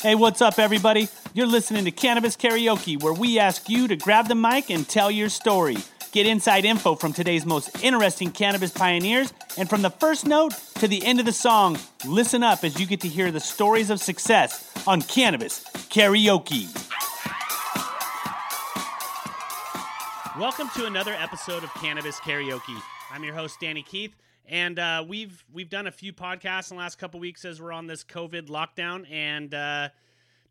Hey, what's up, everybody? You're listening to Cannabis Karaoke, where we ask you to grab the mic and tell your story. Get inside info from today's most interesting cannabis pioneers, and from the first note to the end of the song, listen up as you get to hear the stories of success on Cannabis Karaoke. Welcome to another episode of Cannabis Karaoke. I'm your host, Danny Keith. And uh, we've we've done a few podcasts in the last couple weeks as we're on this COVID lockdown, and uh,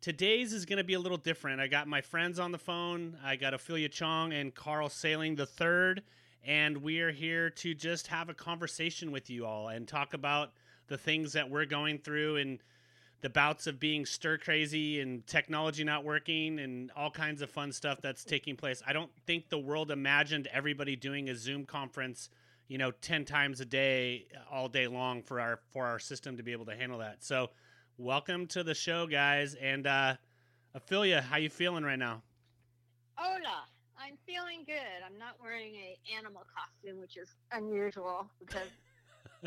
today's is going to be a little different. I got my friends on the phone. I got Ophelia Chong and Carl Sailing the third, and we are here to just have a conversation with you all and talk about the things that we're going through and the bouts of being stir crazy and technology not working and all kinds of fun stuff that's taking place. I don't think the world imagined everybody doing a Zoom conference you know 10 times a day all day long for our for our system to be able to handle that. So welcome to the show guys. And uh ophelia how you feeling right now? Hola. I'm feeling good. I'm not wearing a animal costume which is unusual because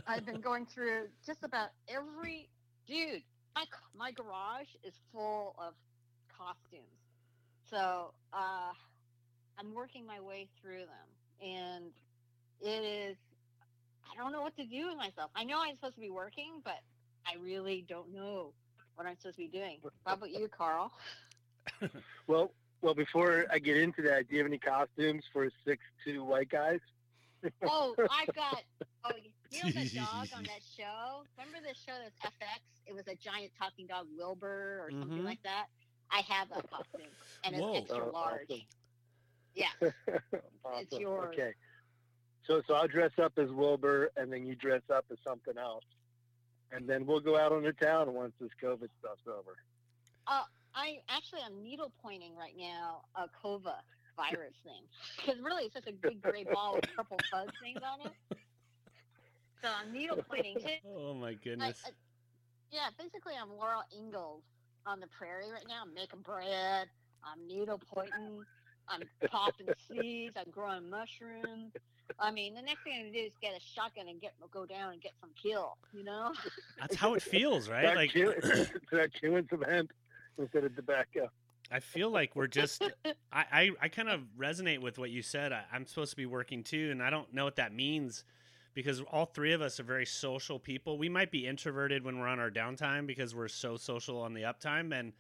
i've been going through just about every dude my, my garage is full of costumes. So uh i'm working my way through them. And it is I don't know what to do with myself. I know I'm supposed to be working, but I really don't know what I'm supposed to be doing. How about you, Carl? well, well, before I get into that, do you have any costumes for six two white guys? oh, I've got. Oh, you know the dog on that show? Remember the show that's FX? It was a giant talking dog, Wilbur, or something mm-hmm. like that. I have that costume, and it's Whoa. extra oh, large. Awesome. Yeah, awesome. it's yours. Okay. So, so I'll dress up as Wilbur, and then you dress up as something else, and then we'll go out on the town once this COVID stuff's over. Uh, I actually I'm needle pointing right now a Cova virus thing because really it's just a big gray ball with purple fuzz things on it. So I'm needle pointing. Oh my goodness. I, I, yeah, basically I'm Laura Ingalls on the prairie right now. I'm making bread. I'm needle pointing. I'm popping seeds. I'm growing mushrooms. I mean, the next thing I'm gonna do is get a shotgun and get go down and get some kill. You know. That's how it feels, right? like that chewing some hemp instead of tobacco. I feel like we're just. I I, I kind of resonate with what you said. I, I'm supposed to be working too, and I don't know what that means because all three of us are very social people. We might be introverted when we're on our downtime because we're so social on the uptime and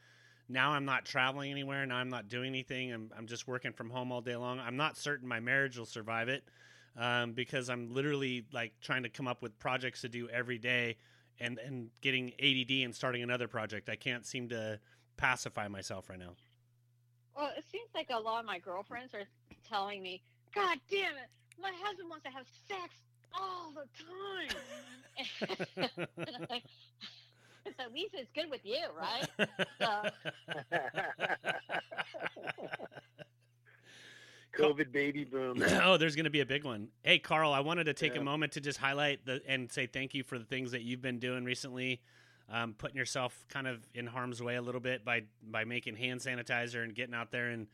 now I'm not traveling anywhere. Now I'm not doing anything. I'm, I'm just working from home all day long. I'm not certain my marriage will survive it um, because I'm literally like trying to come up with projects to do every day and, and getting ADD and starting another project. I can't seem to pacify myself right now. Well, it seems like a lot of my girlfriends are telling me, God damn it, my husband wants to have sex all the time. at least it's good with you, right? So. COVID baby boom. oh, there's going to be a big one. Hey, Carl, I wanted to take yeah. a moment to just highlight the and say thank you for the things that you've been doing recently, um, putting yourself kind of in harm's way a little bit by by making hand sanitizer and getting out there and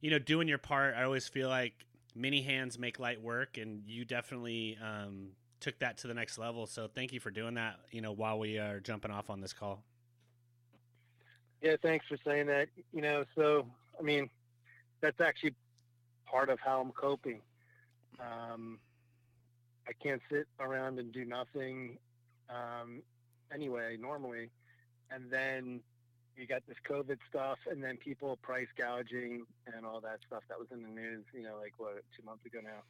you know doing your part. I always feel like many hands make light work, and you definitely um, took that to the next level. So thank you for doing that. You know, while we are jumping off on this call. Yeah, thanks for saying that. You know, so I mean, that's actually part of how I'm coping. Um, I can't sit around and do nothing um, anyway, normally. And then you got this COVID stuff, and then people price gouging and all that stuff that was in the news, you know, like what, two months ago now.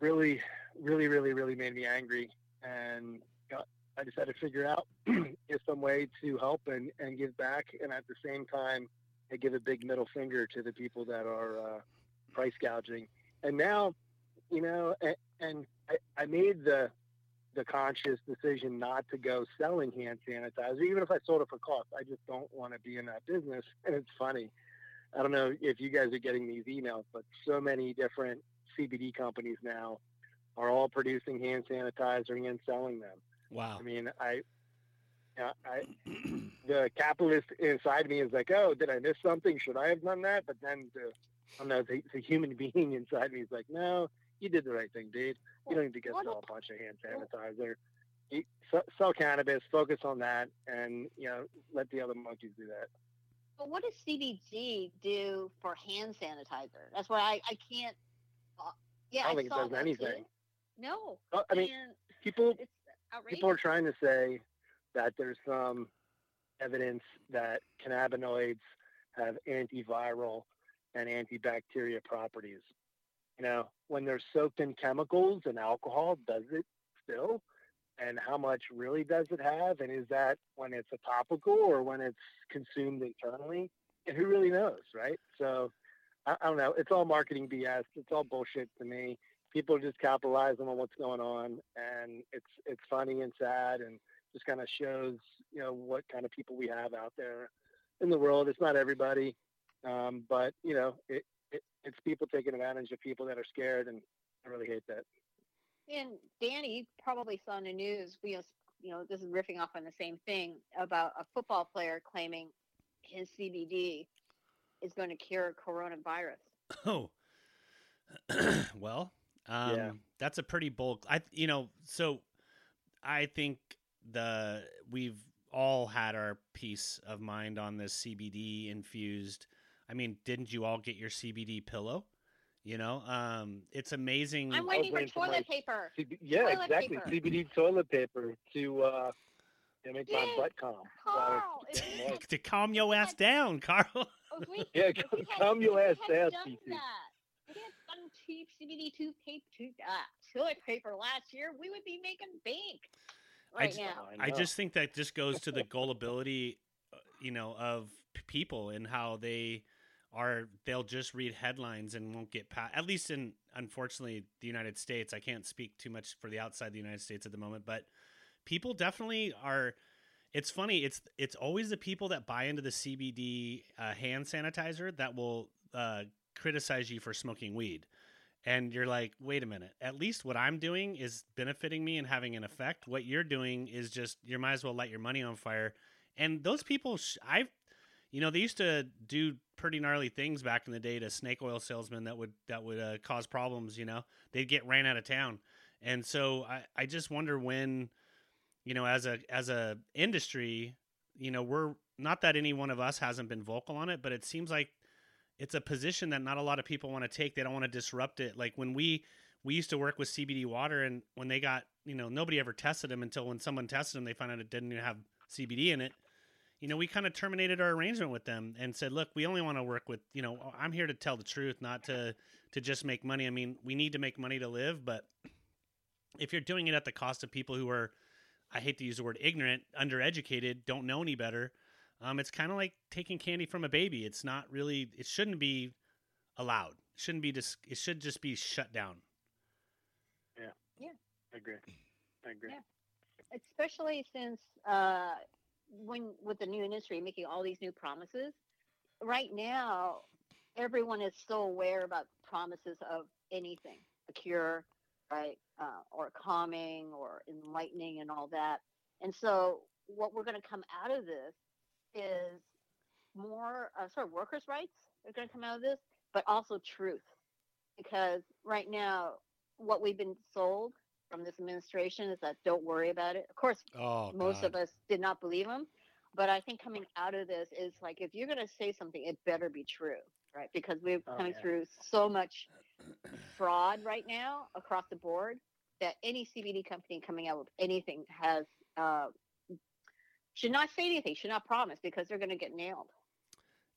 Really, really, really, really made me angry. And got, I just had to figure out if some way to help and, and give back. And at the same time, I give a big middle finger to the people that are uh, price gouging. And now, you know, and, and I, I made the the conscious decision not to go selling hand sanitizer, even if I sold it for cost. I just don't want to be in that business. And it's funny. I don't know if you guys are getting these emails, but so many different CBD companies now are all producing hand sanitizer and selling them. Wow. I mean, I, I, the capitalist inside me is like, oh, did I miss something? Should I have done that? But then the I don't know, the, the human being inside me is like, no, you did the right thing, dude. You don't need to get well, a bunch of hand sanitizer. eat, sell cannabis, focus on that, and you know let the other monkeys do that. But what does CBD do for hand sanitizer? That's why I, I can't. Uh, yeah, I don't I think it does anything. Too. No. Well, I mean, and people people are trying to say that there's some evidence that cannabinoids have antiviral and antibacterial properties. You know, when they're soaked in chemicals and alcohol, does it still? And how much really does it have? And is that when it's a topical or when it's consumed internally? And who really knows, right? So I, I don't know. It's all marketing BS. It's all bullshit to me. People just capitalizing on what's going on, and it's it's funny and sad, and just kind of shows you know what kind of people we have out there in the world. It's not everybody, um, but you know it, it, it's people taking advantage of people that are scared, and I really hate that. And Danny, you probably saw in the news. We, you know, this is riffing off on the same thing about a football player claiming his CBD is going to cure coronavirus. Oh, well, um, Yeah. that's a pretty bold. I, you know, so I think the we've all had our peace of mind on this CBD infused. I mean, didn't you all get your CBD pillow? You know, um, it's amazing. I'm waiting for waiting for toilet my- paper. CB- yeah, Toilet exactly. paper. CBD toilet paper to uh, to make my butt calm. Carl, it's if getting you wet. had- to calm your ass down, Carl. if we- Yeah, if had- calm your ass had down, done that, if we had done cheap CBD two paper, uh, toilet paper last year, we would be making bank I right just- now. Oh, I just think that just goes to the gullibility, uh, you know, of p- people and how they are. They'll just read headlines and won't get past. At least in, unfortunately, the United States. I can't speak too much for the outside the United States at the moment, but people definitely are. It's funny. It's it's always the people that buy into the CBD uh, hand sanitizer that will uh, criticize you for smoking weed. And you're like, wait a minute. At least what I'm doing is benefiting me and having an effect. What you're doing is just you might as well light your money on fire. And those people, sh- I've, you know, they used to do pretty gnarly things back in the day to snake oil salesmen that would that would uh, cause problems. You know, they'd get ran out of town. And so I, I just wonder when, you know, as a as a industry, you know, we're not that any one of us hasn't been vocal on it, but it seems like it's a position that not a lot of people want to take. They don't want to disrupt it. Like when we we used to work with CBD water, and when they got you know nobody ever tested them until when someone tested them, they found out it didn't even have CBD in it. You know, we kind of terminated our arrangement with them and said, look, we only want to work with you know I'm here to tell the truth, not to to just make money. I mean, we need to make money to live, but if you're doing it at the cost of people who are I hate to use the word ignorant, undereducated, don't know any better. Um, it's kind of like taking candy from a baby. It's not really. It shouldn't be allowed. It shouldn't be. Dis- it should just be shut down. Yeah. Yeah. I agree. I agree. Yeah. especially since uh, when with the new industry making all these new promises right now everyone is so aware about promises of anything a cure right uh, or calming or enlightening and all that. And so what we're going to come out of this is more uh, sort of workers rights are going to come out of this but also truth. Because right now what we've been sold from this administration is that don't worry about it. Of course, Oh, most of us did not believe him, but I think coming out of this is like if you're going to say something, it better be true, right? Because we're Oh, coming yeah. through so much fraud right now across the board that any CBD company coming out with anything has uh, should not say anything, should not promise because they're going to get nailed.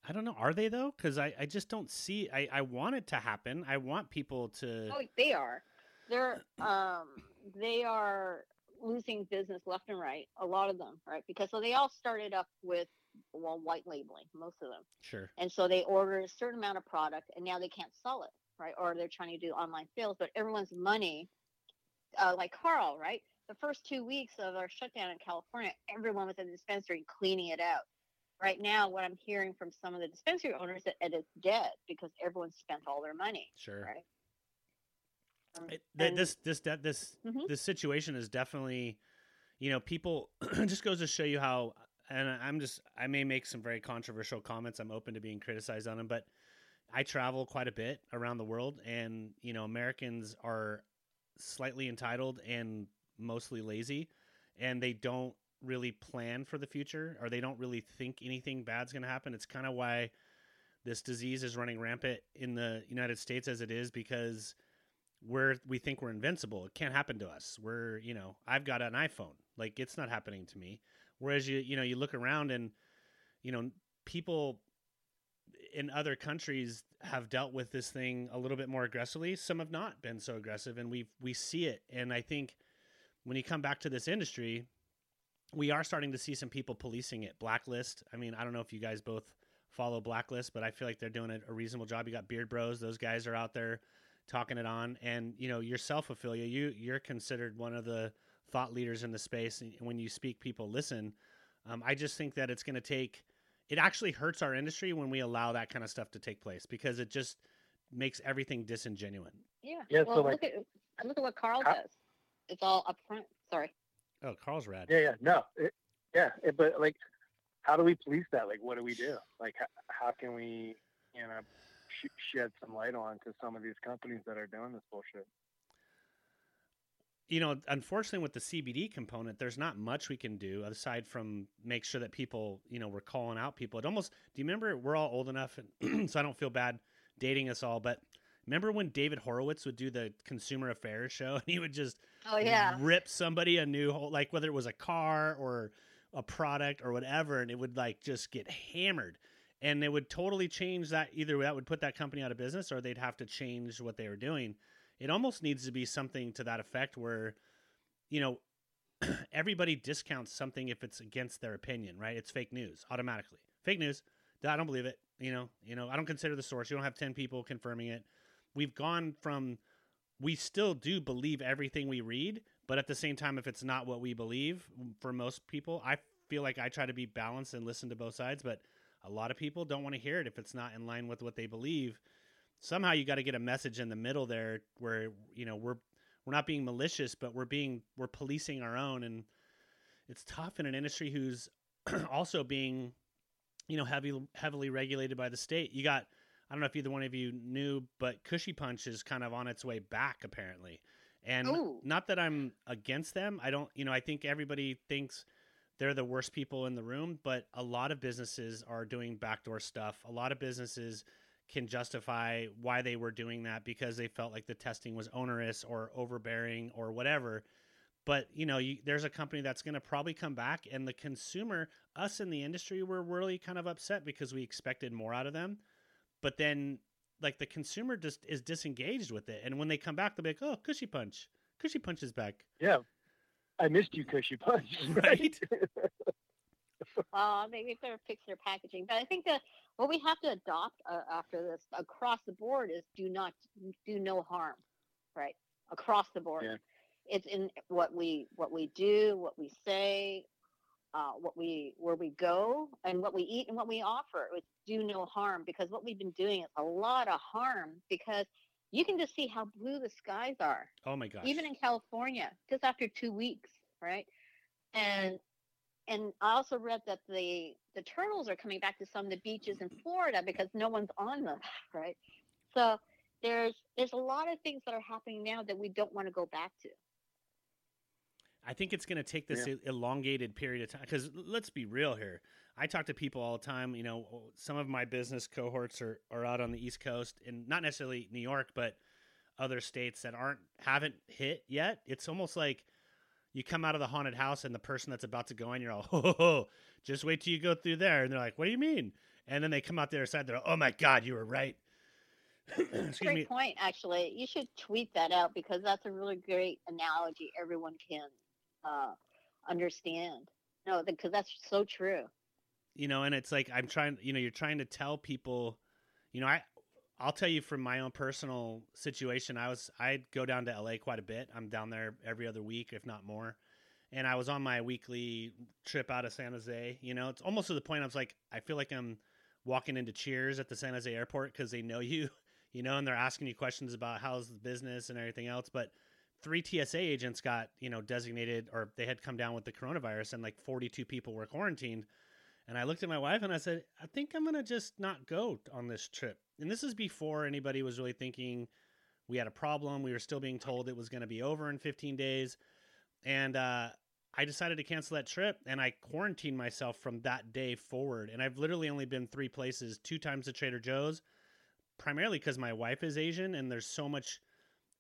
I don't know. Are they though? Because I, I just don't see. I, I want it to happen. I want people to. Oh, they are. They're um they are losing business left and right. A lot of them, right? Because so they all started up with well white labeling, most of them, Sure. and so they order a certain amount of product, and now they can't sell it, right? Or they're trying to do online sales, but everyone's money, uh, like Carl, right? The first two weeks of our shutdown in California, everyone was in the dispensary cleaning it out. Right now, what I'm hearing from some of the dispensary owners that it is dead because everyone spent all their money. Sure. Right. Um, It- and- this this this Mhm. this situation is definitely, you know, people just goes to show you how. And I'm just I may make some very controversial comments. I'm open to being criticized on them, but I travel quite a bit around the world, and you know, Americans are slightly entitled and mostly lazy. and they don't really plan for the future or they don't really think anything bad's going to happen. It's kind of why this disease is running rampant in the United States as it is because we're we think we're invincible. It can't happen to us. We're, you know, I've got an iPhone. Like it's not happening to me. Whereas you you know, you look around and you know, people in other countries have dealt with this thing a little bit more aggressively. Some have not been so aggressive and we we see it and I think when you come back to this industry, we are starting to see some people policing it. Blacklist. I mean, I don't know if you guys both follow Blacklist, but I feel like they're doing a, a reasonable job. You got Beard Bros; those guys are out there talking it on, and you know yourself, Ophelia, you you're considered one of the thought leaders in the space. And when you speak, people listen. Um, I just think that it's going to take. It actually hurts our industry when we allow that kind of stuff to take place because it just makes everything disingenuine. Yeah. Yeah, well, so, like- look at look at what Carl How- does. It's all upfront. Sorry. Oh, Carl's rad. Yeah, yeah, no, it, yeah, it, but like, how do we police that? Like, what do we do? Like, how, how can we, you know, sh- shed some light on to some of these companies that are doing this bullshit? you know, unfortunately, with the CBD component, there's not much we can do aside from make sure that people, you know, we're calling out people. It almost, do you remember? We're all old enough, and so I don't feel bad dating us all, but remember when David Horowitz would do the Consumer Affairs show, and he would just Oh yeah. rip somebody a new whole, like whether it was a car or a product or whatever, and it would like just get hammered. And it would totally change that. Either that would put that company out of business, or they'd have to change what they were doing. It almost needs to be something to that effect, where you know everybody discounts something if it's against their opinion, right? It's fake news automatically. Fake news. I don't believe it. You know, you know, I don't consider the source. You don't have ten people confirming it. We've gone from we still do believe everything we read, but at the same time, if it's not what we believe, for most people, I feel like I try to be balanced and listen to both sides, but a lot of people don't want to hear it if it's not in line with what they believe. Somehow you got to get a message in the middle there where, you know, we're we're not being malicious, but we're being we're policing our own and it's tough in an industry who's also being you know heavy heavily regulated by the state. You got I don't know if either one of you knew, but Kushy Punch is kind of on its way back apparently. And Ooh. not that I'm against them. I don't, you know, I think everybody thinks they're the worst people in the room, but a lot of businesses are doing backdoor stuff. A lot of businesses can justify why they were doing that because they felt like the testing was onerous or overbearing or whatever. But you know, you, there's a company that's going to probably come back, and the consumer, us in the industry, were really kind of upset because we expected more out of them. But then, like the consumer just is disengaged with it, and when they come back, they'll be like, "Oh, Kushy Punch, Kushy Punch is back." Yeah, I missed you, Kushy Punch. Right? Uh, maybe if they're fix their packaging, but I think that what we have to adopt uh, after this across the board is do not do no harm, right? Across the board, Yeah. it's in what we what we do, what we say, uh, what we where we go, and what we eat and what we offer. It's do no harm because what we've been doing is a lot of harm because you can just see how blue the skies are Oh my gosh! even in California, just after two weeks, right? And and I also read that the the turtles are coming back to some of the beaches in Florida because no one's on them, right? So there's there's a lot of things that are happening now that we don't want to go back to. I think it's going to take this e- elongated period of time because let's be real here. I talk to people all the time. You know, some of my business cohorts are, are out on the East Coast and not necessarily New York, but other states that aren't haven't hit yet. It's almost like you come out of the haunted house and the person that's about to go in, you're all, ho, ho, ho, just wait till you go through there. And they're like, what do you mean? And then they come out the other side. They're, like, oh my God, you were right. Excuse great me. point, actually. You should tweet that out because that's a really great analogy everyone can uh, understand. No, because that's so true. You know and it's like i'm trying you know you're trying to tell people you know i i'll tell you from my own personal situation. I was I'd go down to la quite a bit. I'm down there every other week if not more. And i was on my weekly trip out of san jose you know it's almost to the point i was like i feel like i'm walking into cheers at the san jose airport because they know you you know and they're asking you questions about how's the business and everything else. But three tsa agents got you know designated or they had come down with the coronavirus and like 42 people were quarantined and I looked at my wife and I said, I think I'm going to just not go on this trip. And this is before anybody was really thinking we had a problem. We were still being told it was going to be over in 15 days. And uh, I decided to cancel that trip and I quarantined myself from that day forward. And I've literally only been three places, two times to Trader Joe's, primarily because my wife is Asian and there's so much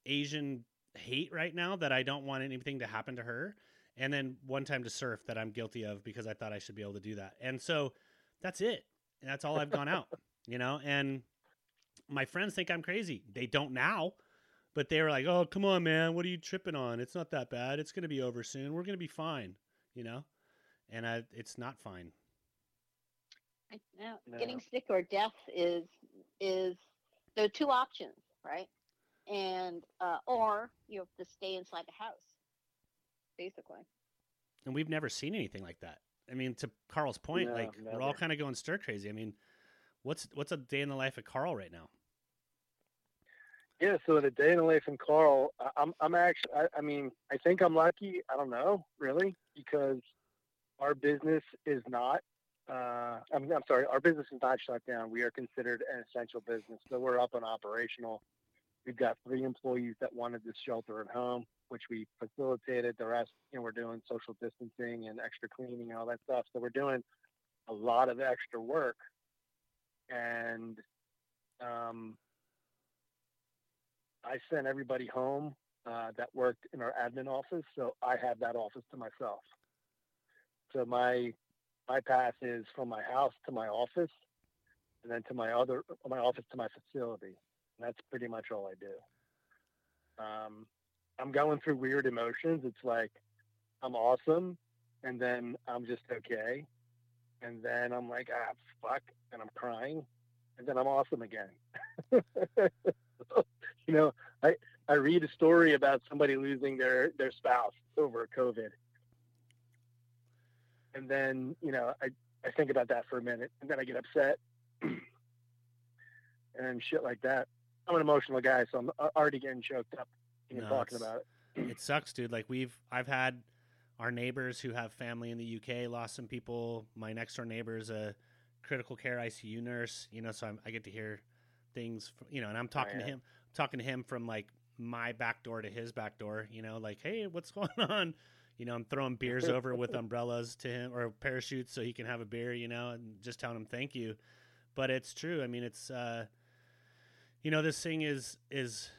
Asian hate right now that I don't want anything to happen to her. And then one time to surf that I'm guilty of because I thought I should be able to do that. And so that's it. And that's all I've gone out, you know? And my friends think I'm crazy. They don't now, but they were like, "Oh, come on, man. What are you tripping on? It's not that bad. It's going to be over soon. We're going to be fine." You know? And I, it's not fine. I know. Getting sick or death is is there are two options, right? And uh, or you have to stay inside the house, basically. And we've never seen anything like that. I mean, to Carl's point, No, like we're all kind of going stir crazy. I mean, what's what's a day in the life of Carl right now? Yeah, so the day in the life of Carl, I- I'm I'm actually I, I mean I think I'm lucky. I don't know really because our business is not. Uh, I'm, I'm sorry, our business is not shut down. We are considered an essential business, so we're up and operational. We've got three employees that wanted to shelter at home, which we facilitated. The rest, you know, we're doing social distancing and extra cleaning and all that stuff. So we're doing a lot of extra work, and um, I sent everybody home uh, that worked in our admin office, so I have that office to myself. So my my path is from my house to my office, and then to my other my office to my facility. That's pretty much all I do. Um, I'm going through weird emotions. It's like I'm awesome, and then I'm just okay, and then I'm like ah fuck, and I'm crying, and then I'm awesome again. you know, I I read a story about somebody losing their their spouse over COVID, and then you know I I think about that for a minute, and then I get upset, and shit like that. I'm an emotional guy, so I'm already getting choked up even No, talking about it. it sucks, dude. Like we've I've had our neighbors who have family in the UK lost some people. My next door neighbor is a critical care ICU nurse, you know, so I'm, I get to hear things, fr you know, and I'm talking to yeah. him, talking to him from like my back door to his back door, you know, like, hey, what's going on? You know, I'm throwing beers over with umbrellas to him or parachutes so he can have a beer, you know, and just telling him thank you. But it's true. I mean, it's, uh, you know, this thing is is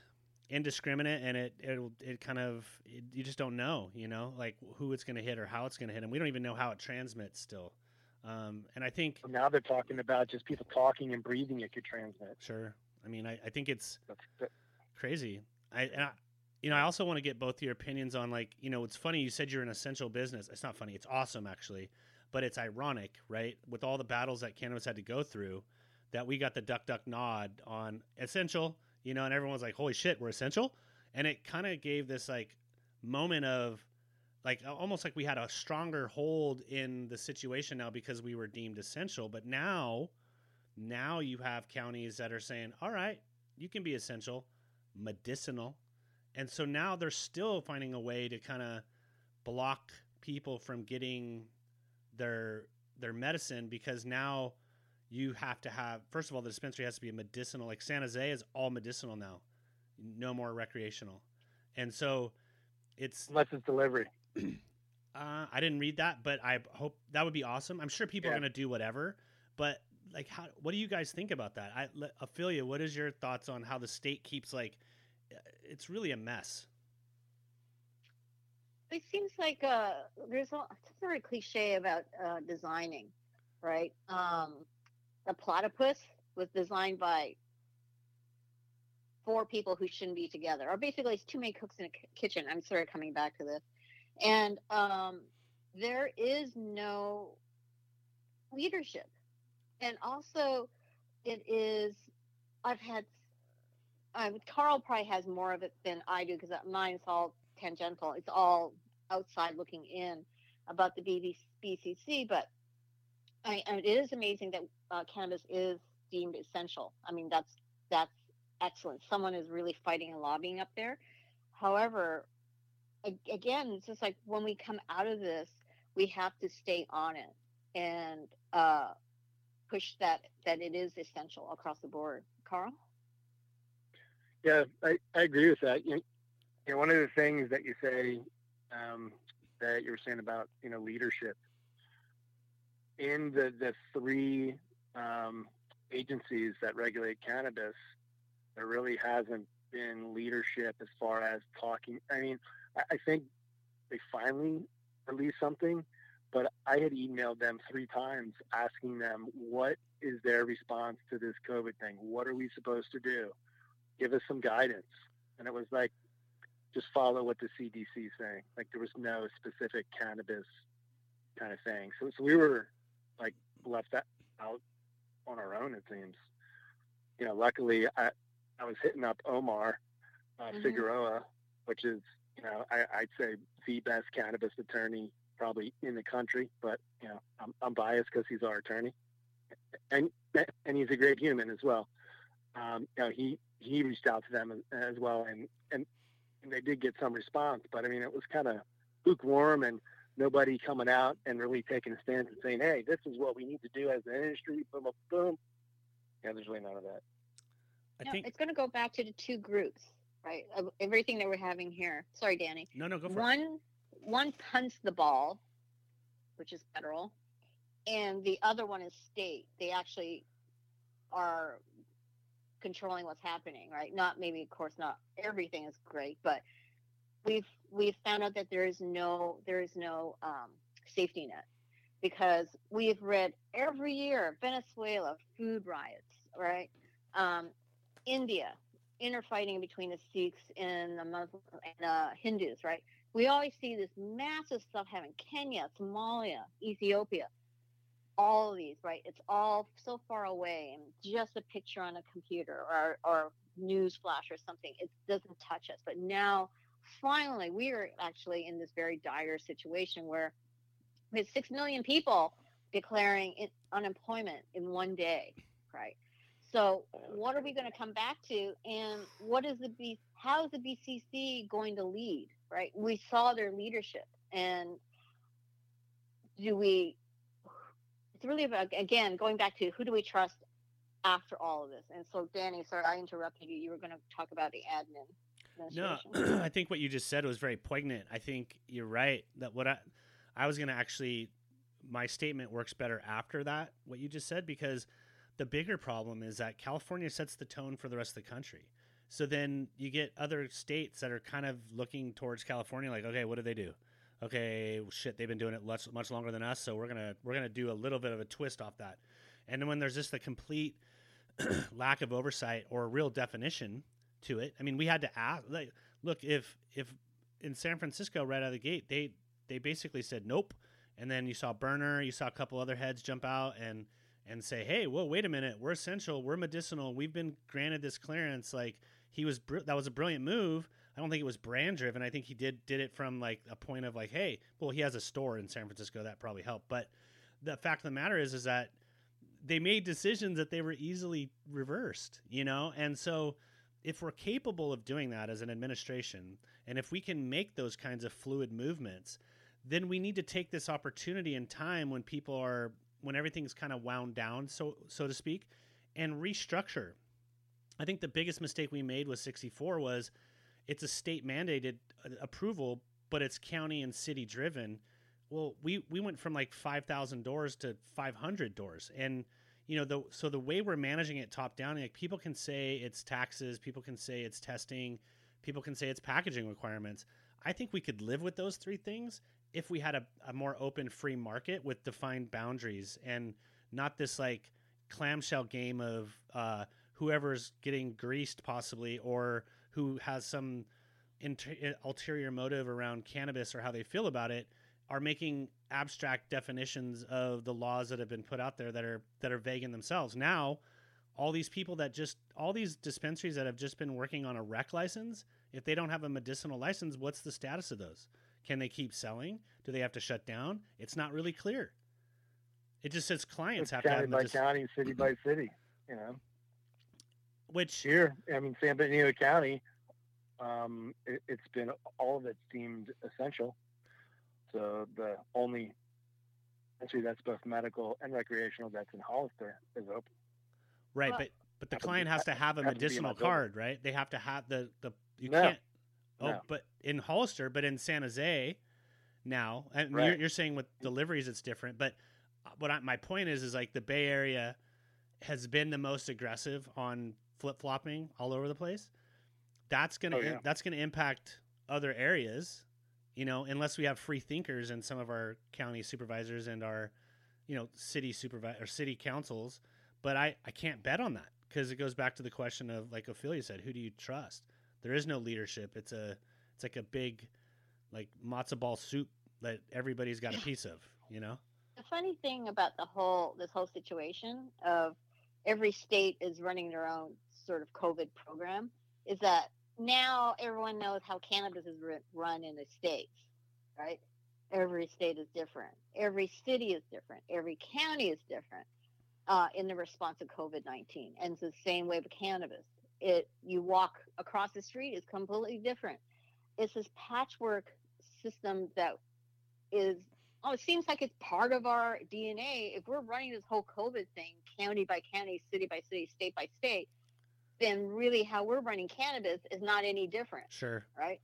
indiscriminate and it it it kind of it, you just don't know you know like who it's going to hit or how it's going to hit and we don't even know how it transmits still. Um, and i think now they're talking about just people talking and breathing it could transmit. sure. I mean i, I think it's crazy. I and I, you know i also want to get both your opinions on like you know it's funny you said you're an essential business. It's not funny. It's awesome actually. But it's ironic right? With all the battles that cannabis had to go through that we got the duck duck nod on essential you know and everyone was like holy shit we're essential? And it kind of gave this like moment of like almost like we had a stronger hold in the situation now because we were deemed essential. But now now you have counties that are saying all right you can be essential medicinal. And so now they're still finding a way to kind of block people from getting their their medicine because now you have to have first of all the dispensary has to be a medicinal like san jose is all medicinal now no more recreational and so it's unless it's delivery. uh, I didn't read that, but I hope that would be awesome. I'm sure people are going to do whatever, but like, how? What do you guys think about that? I, le- Ophelia, what is your thoughts on how the state keeps like? uh, It's really a mess. It seems like uh, there's a, it's very cliche about uh, designing, right? Um, the platypus was designed by four people who shouldn't be together, or basically it's too many cooks in a kitchen. I'm sort of coming back to this, and um, there is no leadership, and also it is. I've had. Um, Carl probably has more of it than I do because mine's all tangential. It's all outside looking in about the BCC, but I- it is amazing that uh, cannabis is deemed essential. I mean, that's that's excellent. Someone is really fighting and lobbying up there. However, again, it's just like when we come out of this, we have to stay on it and uh, push that that it is essential across the board. Carl. Yeah, I, I agree with that. You, you know, one of the things that you say, um, that you were saying about you know leadership in the the three um, agencies that regulate cannabis. There really hasn't been leadership as far as talking. I mean, I, think they finally released something, but I had emailed them three times asking them what is their response to this COVID thing. What are we supposed to do? Give us some guidance. And it was like, just follow what the CDC is saying. Like there was no specific cannabis kind of thing. So, so we were like left out on our own. It seems. You know, luckily I I was hitting up Omar uh, mm-hmm. Figueroa, which is you know I, I'd say the best cannabis attorney probably in the country. But you know I'm, I'm biased because he's our attorney, and and he's a great human as well. Um, you know he he reached out to them as, as well, and, and and they did get some response. But I mean it was kind of lukewarm and nobody coming out and really taking a stance and saying, "Hey, this is what we need to do as an industry." Boom, boom, boom. Yeah, there's really none of that. I no, think it's going to go back to the two groups, right? Of everything that we're having here. Sorry, Danny. No, no, go for one, it. One punts the ball, which is federal, and the other one is state. They actually are controlling what's happening, right? Not maybe, of course, not everything is great, but we've we've found out that there is no there is no um, safety net because we've read every year Venezuela food riots, right? Um, India, interfighting between the Sikhs and the Muslims and the Hindus, right? We always see this massive stuff happening. Kenya, Somalia, Ethiopia, all of these, right? It's all so far away and just a picture on a computer or, or news flash or something. It doesn't touch us. But now, finally, we are actually in this very dire situation where we had 6 million people declaring unemployment in one day, right? So what are we going to come back to? And what is the B? How is the BCC going to lead? Right? We saw their leadership, and do we? It's really about again going back to who do we trust after all of this? And so, Danny, sorry I interrupted you. You were going to talk about the admin. No, I think what you just said was very poignant. I think you're right that what I I was going to actually my statement works better after that what you just said because the bigger problem is that California sets the tone for the rest of the country. So then you get other states that are kind of looking towards California, like, okay, what do they do? Okay, shit, they've been doing it much much longer than us, so we're gonna we're gonna do a little bit of a twist off that. And then when there's just a complete lack of oversight or a real definition to it, I mean, we had to ask. Like, look, if if in San Francisco right out of the gate, they they basically said nope, and then you saw Berner, you saw a couple other heads jump out and and say, "Hey, whoa, wait a minute, we're essential, we're medicinal, we've been granted this clearance." Like he was, br- that was a brilliant move. I don't think it was brand driven. I think he did did it from like a point of like, "Hey, well, he has a store in San Francisco that probably helped." But the fact of the matter is, is that they made decisions that they were easily reversed, you know, and so if we're capable of doing that as an administration, and if we can make those kinds of fluid movements, then we need to take this opportunity in time when people are when everything's kind of wound down, so so to speak, and restructure. I think the biggest mistake we made with 64 was it's a state mandated uh, approval, but it's county and city driven. Well, we we went from like 5,000 doors to 500 doors, and you know the so the way we're managing it top down, like people can say it's taxes, people can say it's testing, people can say it's packaging requirements. I think we could live with those three things if we had a, a more open free market with defined boundaries and not this like clamshell game of uh, whoever's getting greased possibly or who has some inter- ulterior motive around cannabis or how they feel about it are making abstract definitions of the laws that have been put out there that are that are vague in themselves now all these people that just all these dispensaries that have just been working on a rec license if they don't have a medicinal license what's the status of those can they keep selling? Do they have to shut down? It's not really clear. It just says clients it's have county to have by county, city by city. You know, which here, I mean, San Benito County, um, it, has been all of it's deemed essential. So the only entry that's both medical and recreational that's in Hollister is open. Right, well, but but the client has to have a medicinal card, right? They have to have the the you no, can't Oh, no. but in Hollister, but in San Jose, now. And Right. you're, you're saying with deliveries it's different, but uh, what I, my point is is like the Bay Area has been the most aggressive on flip flopping all over the place. That's gonna Oh, yeah. that's gonna impact other areas, you know, unless we have free thinkers in some of our county supervisors and our, you know, city supervisor or city councils. But I I can't bet on that because it goes back to the question of like Ophelia said, who do you trust? There is no leadership. It's a it's like a big like matzo ball soup that everybody's got a piece of, you know? the funny thing about the whole this whole situation of every state is running their own sort of COVID program is that now everyone knows how cannabis is run in the states, right? Every state is different. Every city is different. Every county is different uh, in the response to COVID nineteen, and it's the same way with cannabis. It you walk across the street is completely different. It's this patchwork system that is oh, it seems like it's part of our DNA. If we're running this whole COVID thing, county by county, city by city, state by state, then really how we're running cannabis is not any different, Sure. right?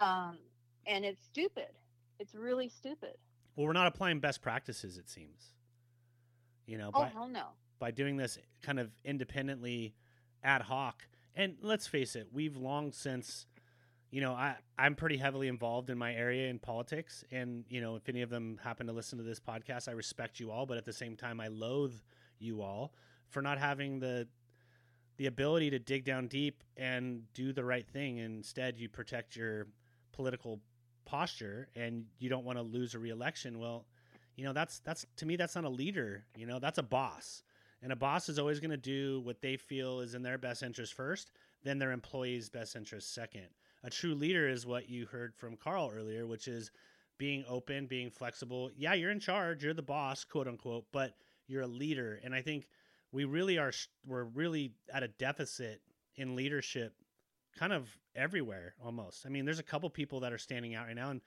Um, and it's stupid. It's really stupid. Well, we're not applying best practices, it seems. You know, Oh by, hell no. by doing this kind of independently ad hoc. And let's face it, we've long since, you know, I, I'm pretty heavily involved in my area in politics. And, you know, if any of them happen to listen to this podcast, I respect you all. But at the same time, I loathe you all for not having the the ability to dig down deep and do the right thing. Instead, you protect your political posture and you don't want to lose a reelection. Well, you know, that's that's to me that's not a leader, you know, that's a boss. And a boss is always going to do what they feel is in their best interest first, then their employees' best interest second. A true leader is what you heard from Carl earlier, which is being open, being flexible. Yeah, you're in charge, you're the boss, quote unquote, but you're a leader. And I think we really are we're really at a deficit in leadership kind of everywhere almost. I mean, there's a couple people that are standing out right now and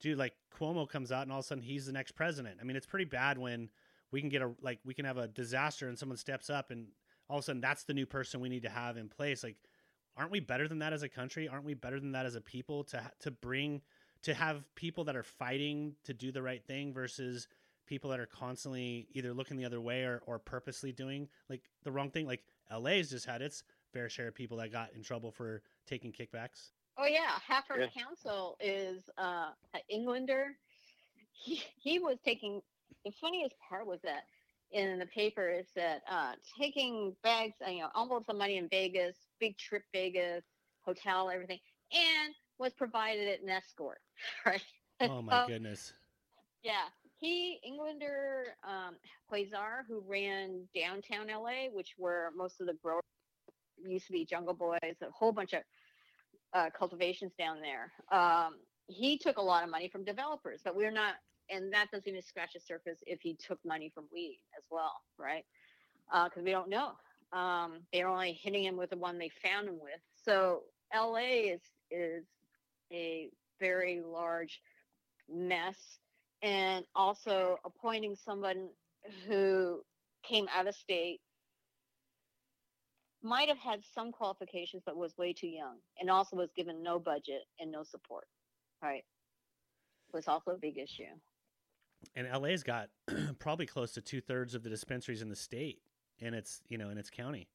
dude, like Cuomo comes out and all of a sudden he's the next president. I mean, it's pretty bad when we can get a like we can have a disaster and someone steps up and all of a sudden that's the new person we need to have in place. Like, aren't we better than that as a country? Aren't we better than that as a people to to bring to have people that are fighting to do the right thing versus people that are constantly either looking the other way or, or purposely doing like the wrong thing. Like LA's just had its fair share of people that got in trouble for taking kickbacks. Oh yeah, half our Yeah. council is uh, an Englander. He he was taking. The funniest part was that in the paper is that uh, taking bags, uh, you know, envelopes of money in Vegas, big trip Vegas, hotel, everything, and was provided an escort. Right. Oh my So, goodness. Yeah, he Englander um, Huizar, who ran downtown LA, which where most of the growers used to be Jungle Boys, a whole bunch of uh, cultivations down there. Um, he took a lot of money from developers, but we're not, and that doesn't even scratch the surface if he took money from weed as well, right? Because we don't know. Um, they're only hitting him with the one they found him with. So LA is is a very large mess and also appointing someone who came out of state might have had some qualifications but was way too young and also was given no budget and no support right was also a big issue and LA's got probably close to two thirds of the dispensaries in the state and its you know in its county.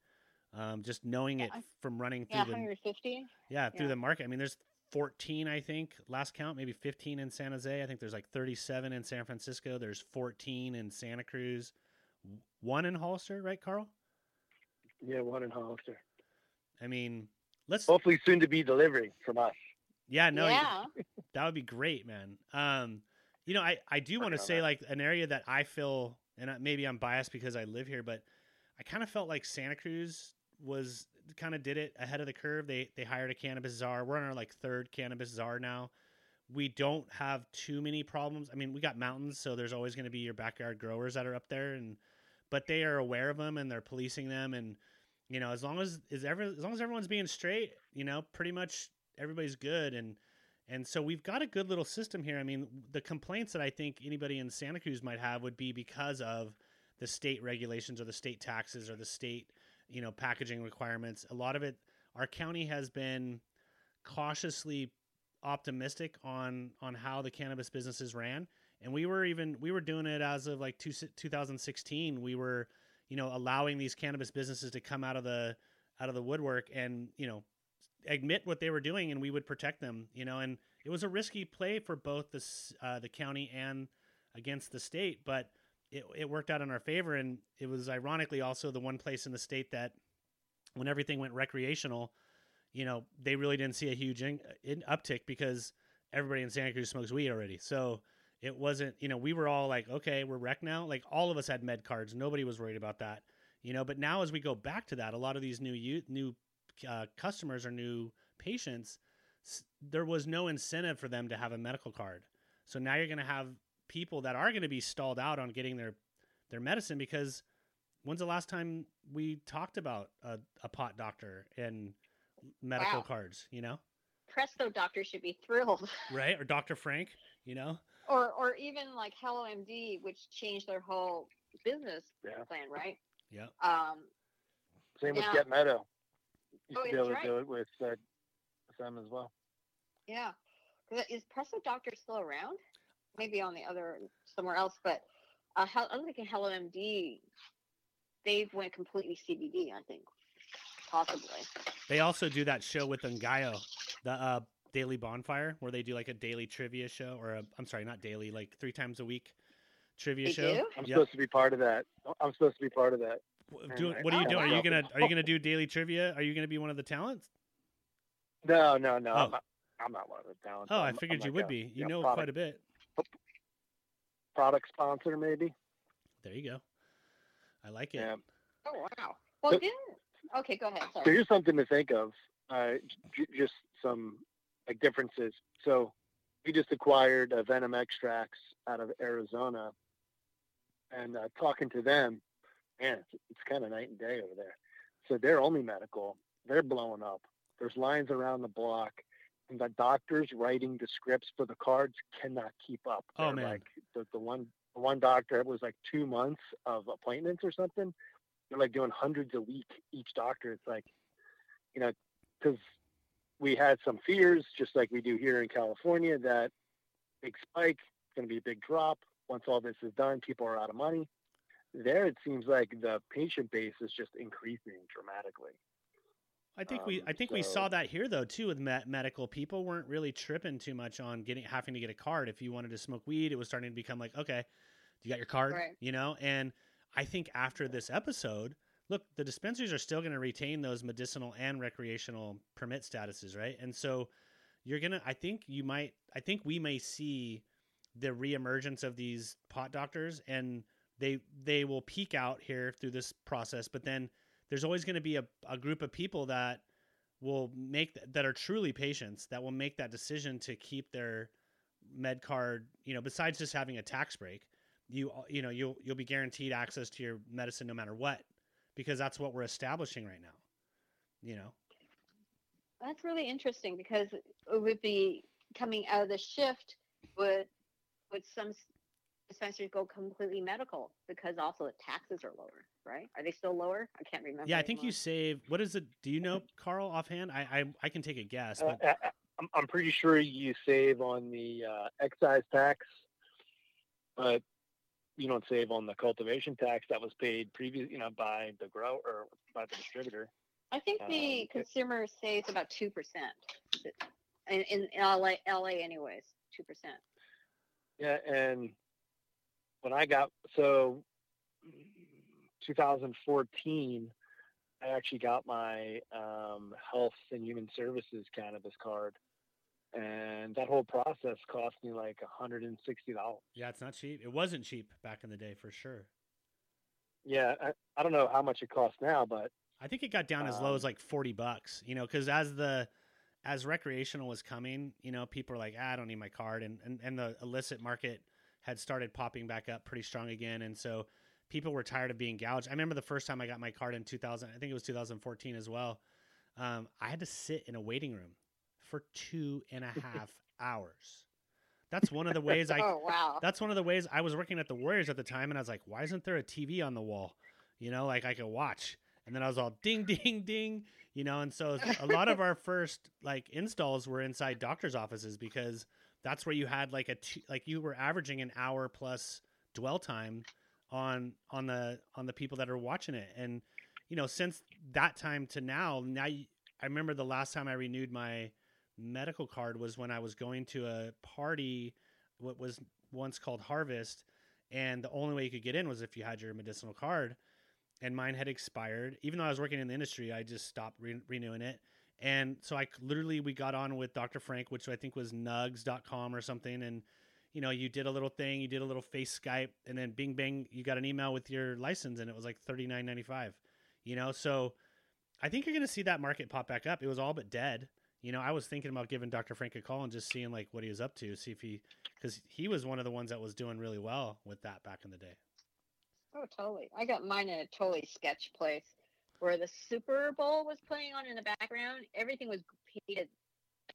Um, just knowing it from running through yeah the 150 yeah through yeah. the market. I mean, there's 14 I think last count, maybe 15 in San Jose. I think there's like 37 in San Francisco. There's 14 in Santa Cruz, one in Hollister, right, Carl? Yeah, one in Hollister. I mean, let's Hopefully soon to be delivering from us. yeah no yeah That would be great, man. Um, you know, I, I do want to say that. like an area that I feel, and maybe I'm biased because I live here, but I kind of felt like Santa Cruz was kind of did it ahead of the curve. They they hired a cannabis czar. We're on our like third cannabis czar now. We don't have too many problems. I mean, we got mountains, so there's always going to be your backyard growers that are up there, and but they are aware of them and they're policing them, and you know, as long as is ever as long as everyone's being straight, you know, pretty much everybody's good, and and so we've got a good little system here. I mean, the complaints that I think anybody in Santa Cruz might have would be because of the state regulations or the state taxes or the state, you know, packaging requirements. A lot of it, our county has been cautiously optimistic on on how the cannabis businesses ran, and we were even we were doing it as of like two, 2016. We were, you know, allowing these cannabis businesses to come out of the out of the woodwork and you know admit what they were doing, and we would protect them. You know, and it was a risky play for both the uh, the county and against the state, but it, it worked out in our favor. And it was ironically also the one place in the state that when everything went recreational, you know, they really didn't see a huge in, in uptick because everybody in Santa Cruz smokes weed already. So it wasn't, you know, we were all like, okay, we're rec now. Like all of us had med cards. Nobody was worried about that, you know. But now as we go back to that, a lot of these new youth, new uh, customers or new patients, there was no incentive for them to have a medical card. So now you're going to have people that are going to be stalled out on getting their their medicine because when's the last time we talked about a, a pot doctor and medical wow. cards? You know, Presto doctor should be thrilled, right? Or Doctor Frank, you know, or or even like Hello MD, which changed their whole business yeah. plan, right? Yeah. Um, Same with Get Meadow. You oh, be able right. to do it with uh, them as well. Yeah. Is Presto Doctor still around? Maybe on the other somewhere else, but uh, I'm thinking Hello MD, they've went completely CBD. I think possibly. They also do that show with Ngaio, the uh, daily bonfire, where they do like a daily trivia show, or i am sorry, not daily, like three times a week trivia they show. Do? I'm yep. supposed to be part of that. I'm supposed to be part of that. Do, what are you doing? Are you gonna Are you gonna do daily trivia? Are you gonna be one of the talents? No, no, no. Oh. I'm, not, I'm not one of the talents. Oh, I'm, I figured I'm you would a, be. You know, know quite a bit product sponsor, maybe. There you go. I like it. Yeah. Oh wow. Well, so, didn't okay. Go ahead. Sorry. So here's something to think of. Uh, j- just some like differences. So we just acquired uh, Venom Extracts out of Arizona, and uh, talking to them, man, it's, it's kind of night and day over there. So they're only medical. They're blowing up. There's lines around the block and the doctors writing the scripts for the cards cannot keep up. Oh They're man! Like the, the one the one doctor it was like two months of appointments or something. They're like doing hundreds a week each doctor. It's like, you know, because we had some fears, just like we do here in California, that big spike, going to be a big drop. Once all this is done, people are out of money. There, it seems like the patient base is just increasing dramatically. I think um, we I think so, we saw that here though too with med- medical people weren't really tripping too much on getting having to get a card. If you wanted to smoke weed it was starting to become like okay you got your card right. you know? And I think after this episode look the dispensaries are still going to retain those medicinal and recreational permit statuses right? And so you're gonna I think you might I think we may see the reemergence of these pot doctors and they they will peak out here through this process but then there's always going to be a, a group of people that will make that are truly patients that will make that decision to keep their med card you know besides just having a tax break you you know you'll you'll be guaranteed access to your medicine no matter what because that's what we're establishing right now you know? That's really interesting because it would be coming out of the shift would would some dispensaries go completely medical because also the taxes are lower, right? Are they still lower? I can't remember. Yeah, I think you save. What is it? Do you know, Carl, offhand? I I, I can take a guess. Uh, but... Uh, I'm, I'm pretty sure you save on the uh, excise tax, but you don't save on the cultivation tax that was paid previous, you know, by the grower or by the distributor. I think the um, consumer saves about two percent in, in LA, LA, anyways, two percent. Yeah, and when I got so 2014, I actually got my um, health and human services cannabis card, and that whole process cost me like 160 dollars. Yeah, it's not cheap. It wasn't cheap back in the day for sure. Yeah, I, I don't know how much it costs now, but I think it got down as low as um, like 40 bucks. You know, because as the as recreational was coming, you know, people are like, ah, I don't need my card, and and, and the illicit market had started popping back up pretty strong again, and so people were tired of being gouged. I remember the first time I got my card in 2000, I think it was 2014 as well. Um, I had to sit in a waiting room for two and a half hours. That's one of the ways I. oh wow! That's one of the ways I was working at the Warriors at the time, and I was like, "Why isn't there a TV on the wall? You know, like I could watch." And then I was all ding, ding, ding. you know. And so a lot of our first like installs were inside doctors' offices because that's where you had like a two, like you were averaging an hour plus dwell time on on the on the people that are watching it. And you know since that time to now now i remember the last time i renewed my medical card was when i was going to a party what was once called harvest and the only way you could get in was if you had your medicinal card. And mine had expired. Even though i was working in the industry i just stopped re- renewing it. And so i literally we got on with dr frank which i think was nugs.com or something and you know, you did a little thing, you did a little face Skype, and then bing bang, you got an email with your license, and it was like thirty nine ninety five. You know, so I think you're going to see that market pop back up. It was all but dead. You know, I was thinking about giving Dr. Frank a call and just seeing like what he was up to, see if he, because he was one of the ones that was doing really well with that back in the day. Oh, totally. I got mine in a totally sketch place where the Super Bowl was playing on in the background. Everything was painted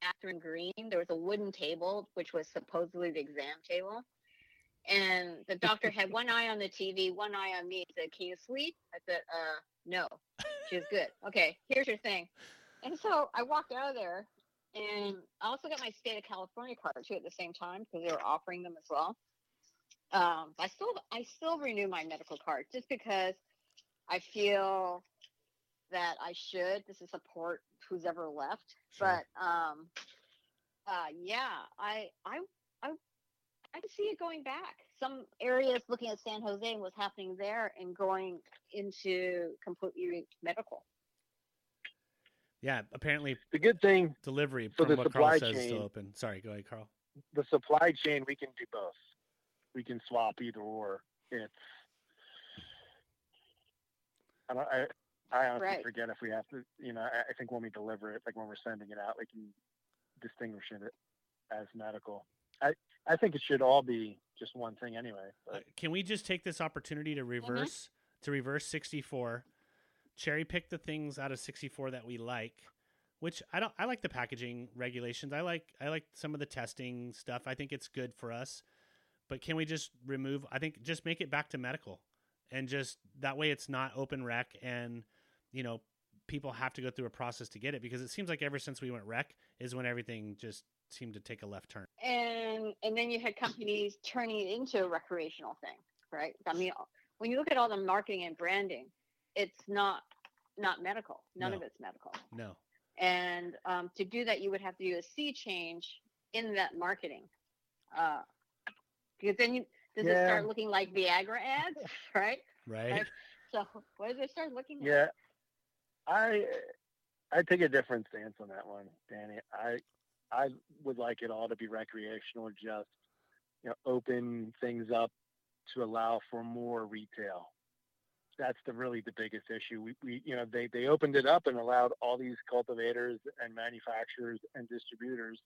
bathroom green. There was a wooden table, which was supposedly the exam table. And the doctor had one eye on the TV, one eye on me. He said, Can you sleep? I said, Uh, no. She was good. Okay, here's your thing. And so I walked out of there and I also got my state of California card too at the same time because they were offering them as well. Um, I still I still renew my medical card just because I feel that I should. This is support who's ever left. Sure. But um, uh, yeah, I I I I see it going back. Some areas looking at San Jose and what's happening there, and going into completely medical. Yeah, apparently the good thing delivery for the supply Carl chain, is still open. Sorry, go ahead, Carl. The supply chain we can do both. We can swap either or. It's I don't I, I honestly right. forget if we have to. You know, I, I, think when we deliver it, like when we're sending it out, we can distinguish it as medical. I I think it should all be just one thing anyway. Uh, can we just take this opportunity to mm-hmm. reverse mm-hmm. to reverse sixty four, cherry pick the things out of sixty four that we like. Which I don't. I like the packaging regulations. I like. I like some of the testing stuff. I think it's good for us. But can we just remove? I think just make it back to medical, and just that way it's not open rec and you know, people have to go through a process to get it because it seems like ever since we went rec is when everything just seemed to take a left turn. And and then you had companies turning it into a recreational thing, right? I mean, when you look at all the marketing and branding, it's not not medical. None no. of it's medical. No. And um, to do that, you would have to do a sea change in that marketing, uh, because then you does yeah. it start looking like Viagra ads, right? Right. So what does it start looking like? I I take a different stance on that one, Danny. I I would like it all to be recreational, just you know, open things up to allow for more retail. That's the really the biggest issue. We, we you know they they opened it up and allowed all these cultivators and manufacturers and distributors.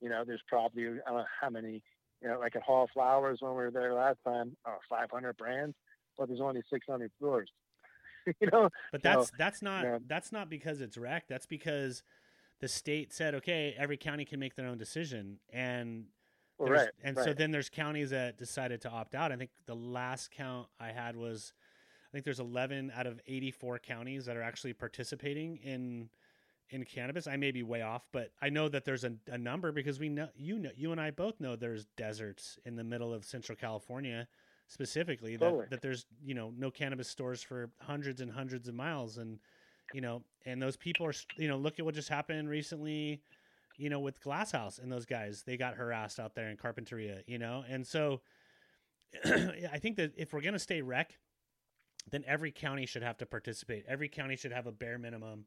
You know, there's probably I don't know how many. You know, like at Hall Flowers when we were there last time, uh, 500 brands, but there's only 600 stores. you know. But that's so, that's not yeah. that's not because it's rec. That's because the state said, okay, every county can make their own decision, and right, and right. so then there's counties that decided to opt out. I think the last count I had was, I think there's 11 out of 84 counties that are actually participating in in cannabis. I may be way off, but I know that there's a, a number because we know you know you and I both know there's deserts in the middle of Central California specifically totally. that, that there's you know no cannabis stores for hundreds and hundreds of miles. And you know and those people are you know look at what just happened recently you know with glass house and those guys. They got harassed out there in carpinteria you know? And so i think that if we're going to stay rec then every county should have to participate. Every county should have a bare minimum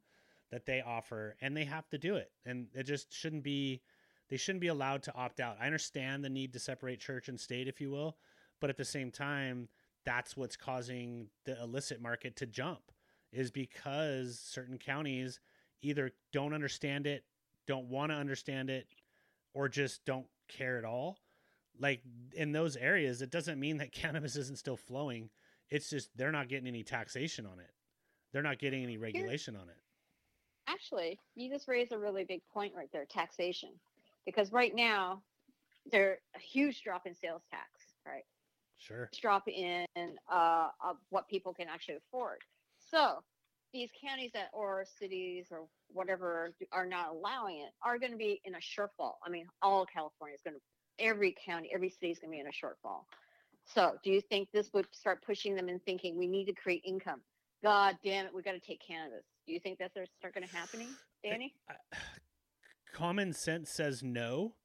that they offer and they have to do it. And it just shouldn't be they shouldn't be allowed to opt out. I understand the need to separate church and state if you will but at the same time that's what's causing the illicit market to jump is because certain counties either don't understand it don't want to understand it or just don't care at all. Like in those areas it doesn't mean that cannabis isn't still flowing. It's just they're not getting any taxation on it. They're not getting any regulation on it. Actually you just raised a really big point right there taxation. Because right now there's a huge drop in sales tax right Sure. Drop in uh, of what people can actually afford. So these counties that or cities or whatever are not allowing it are going to be in a shortfall. I mean, all California is going to, every county, every city is going to be in a shortfall. So, do you think this would start pushing them and thinking we need to create income? God damn it, we got to take cannabis. Do you think that's start going to happening, Danny? Common sense says no.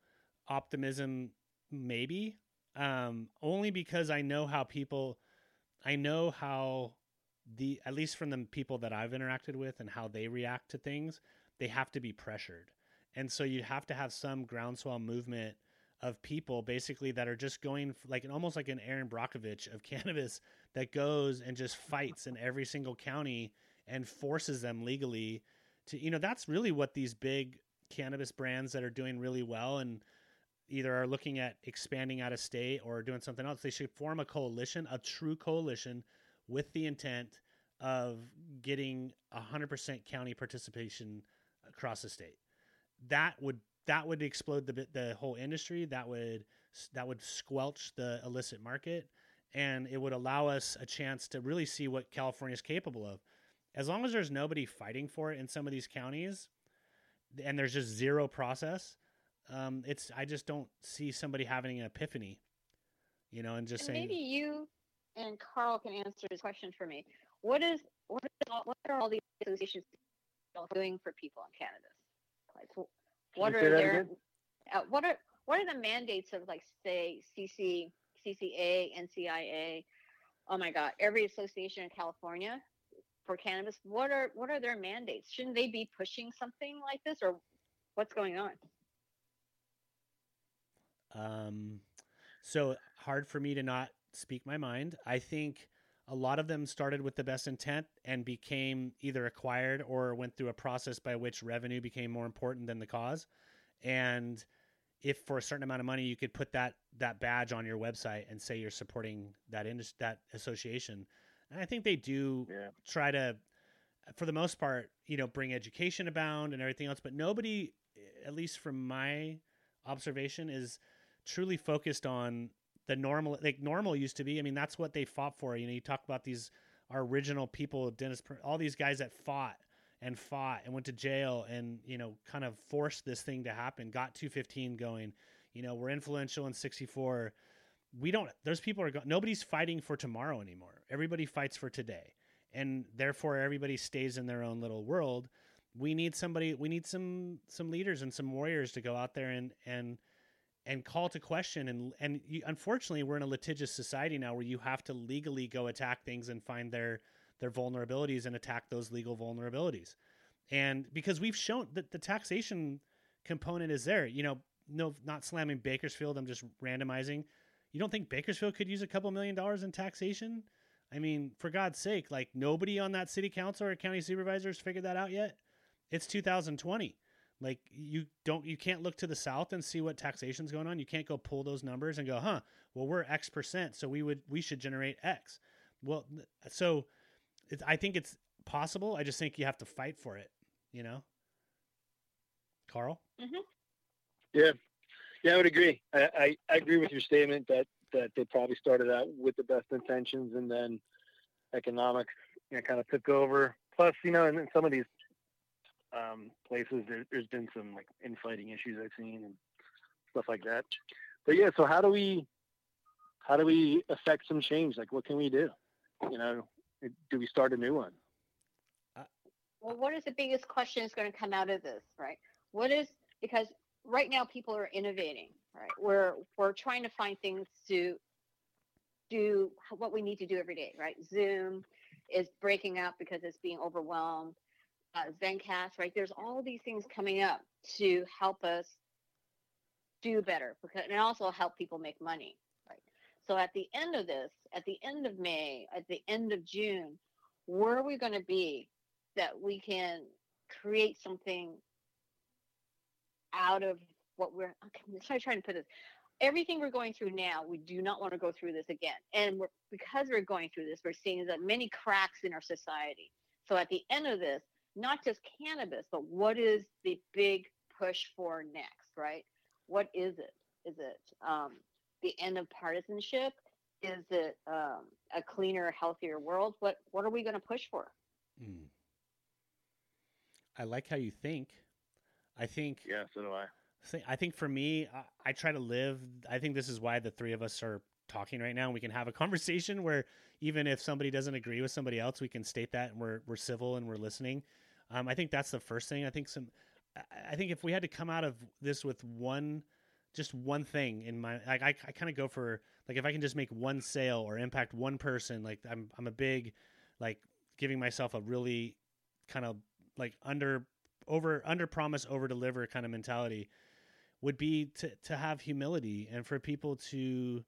Optimism, maybe. Um, only because I know how people, I know how the at least from the people that I've interacted with and how they react to things, they have to be pressured. And so you have to have some groundswell movement of people basically that are just going like almost like an Erin Brockovich of cannabis that goes and just fights in every single county and forces them legally to you know that's really what these big cannabis brands that are doing really well and either are looking at expanding out of state or doing something else they should form a coalition a true coalition with the intent of getting 100% county participation across the state. That would that would explode the the whole industry. That would that would squelch the illicit market, and it would allow us a chance to really see what California is capable of. As long as there's nobody fighting for it in some of these counties, and there's just zero process, um, it's I just don't see somebody having an epiphany, you know, and just and saying maybe you and Carl can answer this question for me. What is what, is all, what are all these associations doing for people in cannabis? Like, what are their uh, what are what are the mandates of like say CC CCA NCIA? Oh my God! Every association in California for cannabis. What are what are their mandates? Shouldn't they be pushing something like this, or what's going on? Um, so hard for me to not speak my mind. I think a lot of them started with the best intent and became either acquired or went through a process by which revenue became more important than the cause. And if for a certain amount of money you could put that that badge on your website and say you're supporting that industry, that association, and I think they do yeah. try to, for the most part, you know, bring education abound and everything else. But nobody, at least from my observation, is truly focused on the normal like normal used to be. I mean, that's what they fought for. You know, you talk about these our original people, Dennis, all these guys that fought and fought and went to jail and you know kind of forced this thing to happen. Got 215 going. You know, we're influential in 64. We don't. Those people are. Nobody's fighting for tomorrow anymore. Everybody fights for today, and therefore everybody stays in their own little world. We need somebody. We need some some leaders and some warriors to go out there and and and call to question and and you, unfortunately we're in a litigious society now where you have to legally go attack things and find their their vulnerabilities and attack those legal vulnerabilities. And because we've shown that the taxation component is there you know no not slamming bakersfield i'm just randomizing. You don't think bakersfield could use a couple million dollars in taxation? I mean for god's sake like nobody on that city council or county supervisors figured that out yet? It's 2020 like you don't you can't look to the south and see what taxation's going on. You can't go pull those numbers and go, "Huh, well we're X percent, so we would we should generate X." Well, so I think it's possible. I just think you have to fight for it, you know? Carl? Mm-hmm. Yeah. Yeah, I would agree. I, I, I agree with your statement that that they probably started out with the best intentions and then economics you know, kind of took over. Plus, you know, in, in some of these um, places. There, has been some like infighting issues I've seen and stuff like that. But yeah, so how do we how do we affect some change? Like, what can we do? You know, do we start a new one? Uh, well, what is the biggest question is going to come out of this, right? What is because right now people are innovating, right? We're we're trying to find things to do what we need to do every day, right? Zoom is breaking up because it's being overwhelmed uh, Zencast, right? There's all these things coming up to help us do better because, and also help people make money, right? So at the end of this, at the end of May, at the end of June, where are we going to be that we can create something out of what we're, okay, I'm trying to put this, everything we're going through now, we do not want to go through this again. And we're, because we're going through this, we're seeing that many cracks in our society. So at the end of this, not just cannabis, but what is the big push for next, right? What is it? Is it um, the end of partisanship? Is it um, a cleaner, healthier world? What What are we going to push for? Mm. I like how you think. I think Yeah, so do I. I think for me, I, I try to live. I think this is why the three of us are talking right now. And we can have a conversation where even if somebody doesn't agree with somebody else, we can state that and we're we're civil and we're listening. Um, I think that's the first thing. I think some. I- think if we had to come out of this with one, just one thing in my, like I, I kind of go for like if I can just make one sale or impact one person, like I'm I'm a big, like giving myself a really kind of like under over under promise over deliver kind of mentality would be to to have humility and for people to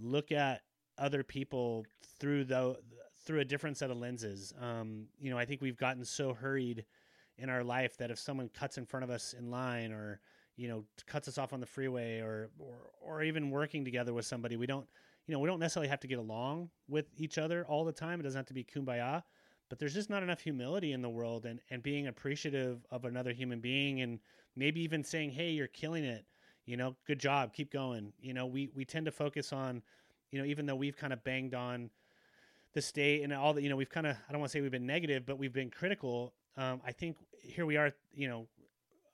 look at other people through the through a different set of lenses. Um, you know, I think we've gotten so hurried in our life that if someone cuts in front of us in line or you know cuts us off on the freeway or or or even working together with somebody, we don't you know we don't necessarily have to get along with each other all the time. It doesn't have to be kumbaya, but there's just not enough humility in the world and and being appreciative of another human being and maybe even saying, "Hey, you're killing it." You know, good job, keep going. You know, we we tend to focus on, you know, even though we've kind of banged on the state and all that, you know, we've kind of I don't want to say we've been negative, but we've been critical. Um, I think here we are, you know,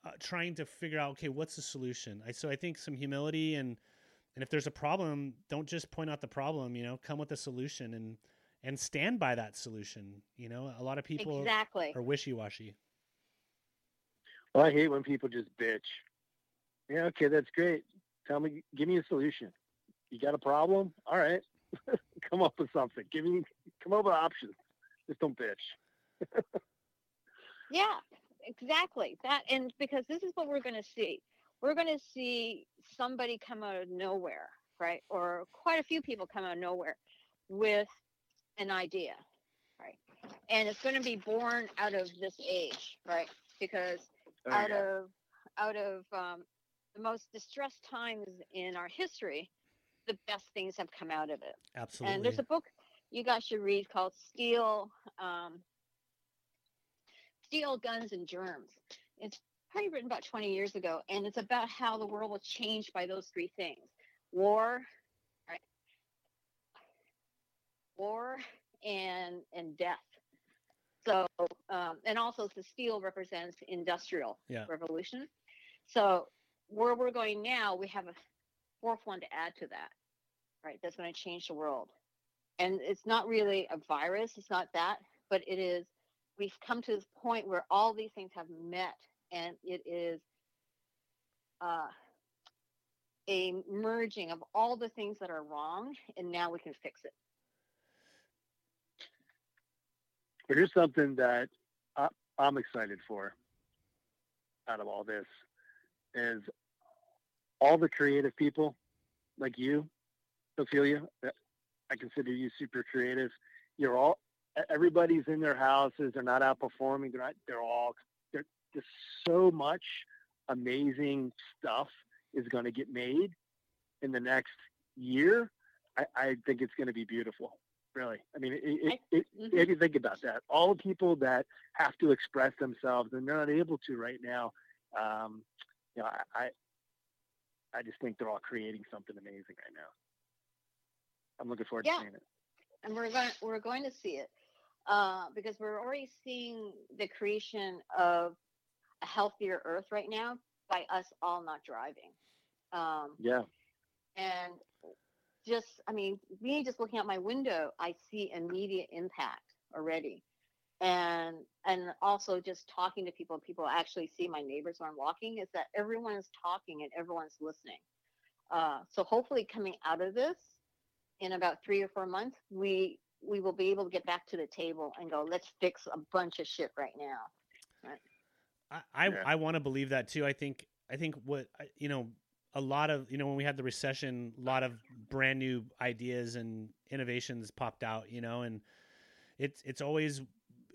uh, trying to figure out okay, what's the solution? I so I think some humility and and if there's a problem, don't just point out the problem. You know, come with a solution and and stand by that solution. You know, a lot of people exactly. are wishy washy. Well, I hate when people just bitch. Yeah, okay, that's great. Tell me, give me a solution. You got a problem? All right, come up with something. Give me, come up with options. Just don't bitch. Yeah, exactly. That and because this is what we're going to see. We're going to see somebody come out of nowhere, right? Or quite a few people come out of nowhere with an idea, right? And it's going to be born out of this age, right? Because Oh, out of out of um, the most distressed times in our history, the best things have come out of it. Absolutely. And there's a book you guys should read called Steel, um, Steel, Guns, and Germs. It's probably written about 20 years ago, and it's about how the world was changed by those three things: war, right? War and and death. So, um, and also the steel represents industrial Yeah. revolution. So, where we're going now, we have a fourth one to add to that, right? That's going to change the world. And it's not really a virus, it's not that, but it is, we've come to this point where all these things have met, and it is uh, a merging of all the things that are wrong, and now we can fix it. But here's something that I, I'm excited for out of all this is all the creative people like you, Ophelia. I consider you super creative. You're all everybody's in their houses. They're not out performing. They're not. They're all. They're just so much amazing stuff is going to get made in the next year. I, I think it's going to be beautiful. Really. I mean, it, it, it, Mhm. if you think about that, all the people that have to express themselves and they're not able to right now, um, you know, I, I, just think they're all creating something amazing right now. I'm looking forward Yeah. to seeing it. and we're going we're going to see it uh, because we're already seeing the creation of a healthier Earth right now by us all not driving. Um, Yeah. and just i mean me just looking out my window i see immediate impact already and and also just talking to people people actually see my neighbors when i'm walking is that everyone is talking and everyone's listening uh, so hopefully coming out of this in about three or four months we we will be able to get back to the table and go let's fix a bunch of shit right now I I, Yeah. I want to believe that too. I think I think what you know a lot of you know when we had the recession, a lot of brand new ideas and innovations popped out. You know, and it's it's always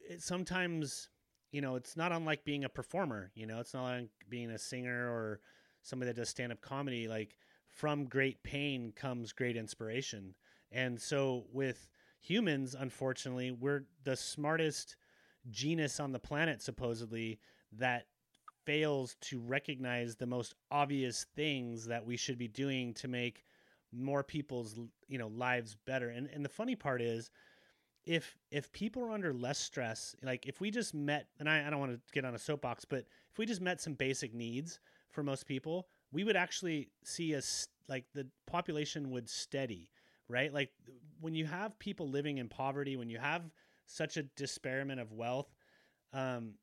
it, sometimes you know it's not unlike being a performer. You know, it's not like being a singer or somebody that does stand up comedy. Like from great pain comes great inspiration, and so with humans, unfortunately, we're the smartest genus on the planet supposedly that fails to recognize the most obvious things that we should be doing to make more people's you know lives better and and the funny part is if if people are under less stress, like if we just met, and I, I don't want to get on a soapbox, but if we just met some basic needs for most people, we would actually see us like the population would steady, right? Like when you have people living in poverty, when you have such a disparity of wealth, um,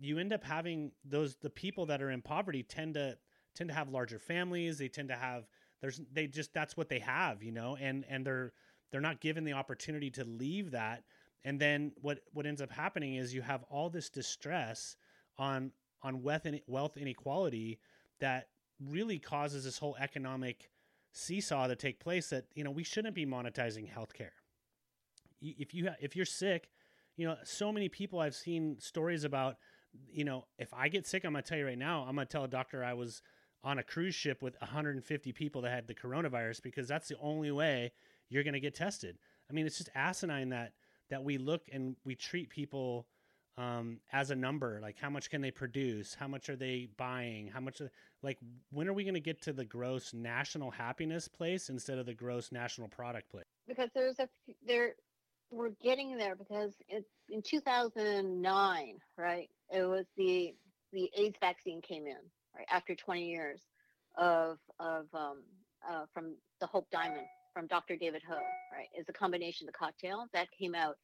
you end up having those the people that are in poverty tend to tend to have larger families. They tend to have there's they just that's what they have, you know, and and they're they're not given the opportunity to leave that. And then what what ends up happening is you have all this distress on on wealth wealth inequality that really causes this whole economic seesaw to take place that you know we shouldn't be monetizing healthcare. If you if you're sick, you know so many people I've seen stories about. You know, if I get sick, I'm gonna tell you right now. I'm gonna tell a doctor I was on a cruise ship with 150 people that had the coronavirus because that's the only way you're gonna get tested. I mean, it's just asinine that that we look and we treat people um, as a number. Like, how much can they produce? How much are they buying? How much? Like, when are we going to get to the gross national happiness place instead of the gross national product place? Because there's a there, we're getting there because it's in 2009, right? It was the the AIDS vaccine came in right after 20 years of of um, uh, from the Hope Diamond from Dr. David Ho, right? Is a combination of the cocktail that came out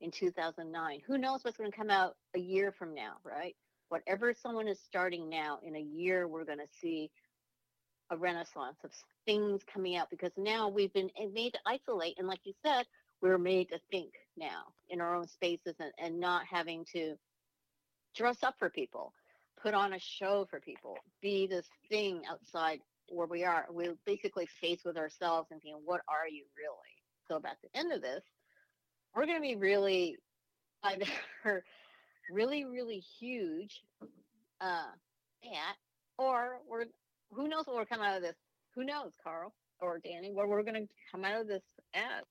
in 2009. Who knows what's going to come out a year from now, right? Whatever someone is starting now, in a year, we're going to see a renaissance of things coming out because now we've been made to isolate. And like you said, we're made to think now in our own spaces and, and not having to dress up for people, put on a show for people, be this thing outside where we are. We're basically faced with ourselves and thinking, what are you really? So at the end of this, we're going to be really either really really huge uh at or we're who knows what we're coming out of this who knows carl or danny what we're going to come out of this as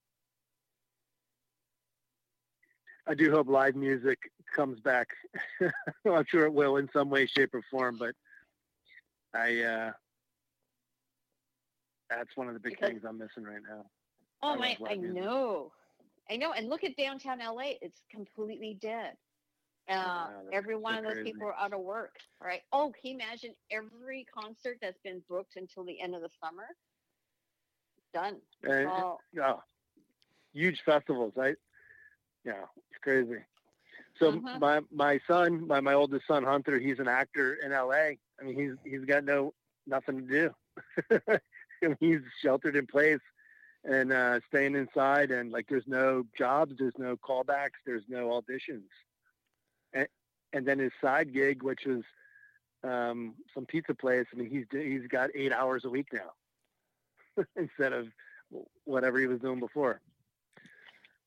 i do hope live music comes back i'm sure it will in some way shape or form but i uh that's one of the big because, things i'm missing right now oh I my i know I know, and look at downtown LA; it's completely dead. Uh, every one so of those crazy. people are out of work, right? Oh, can you imagine every concert that's been booked until the end of the summer? Done. And, all... yeah, huge festivals, right? Yeah, it's crazy. So uh-huh. my my son, my my oldest son Hunter, he's an actor in LA. I mean, he's he's got no nothing to do. he's sheltered in place and uh, staying inside and like there's no jobs, there's no callbacks, there's no auditions. And, and then his side gig, which was um, some pizza place. I mean, he's he's got eight hours a week now instead of whatever he was doing before.